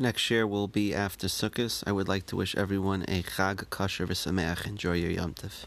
Next shiur will be after Sukkot. I would like to wish everyone a Chag Kasher V'Sameach. Enjoy your Yom Tov.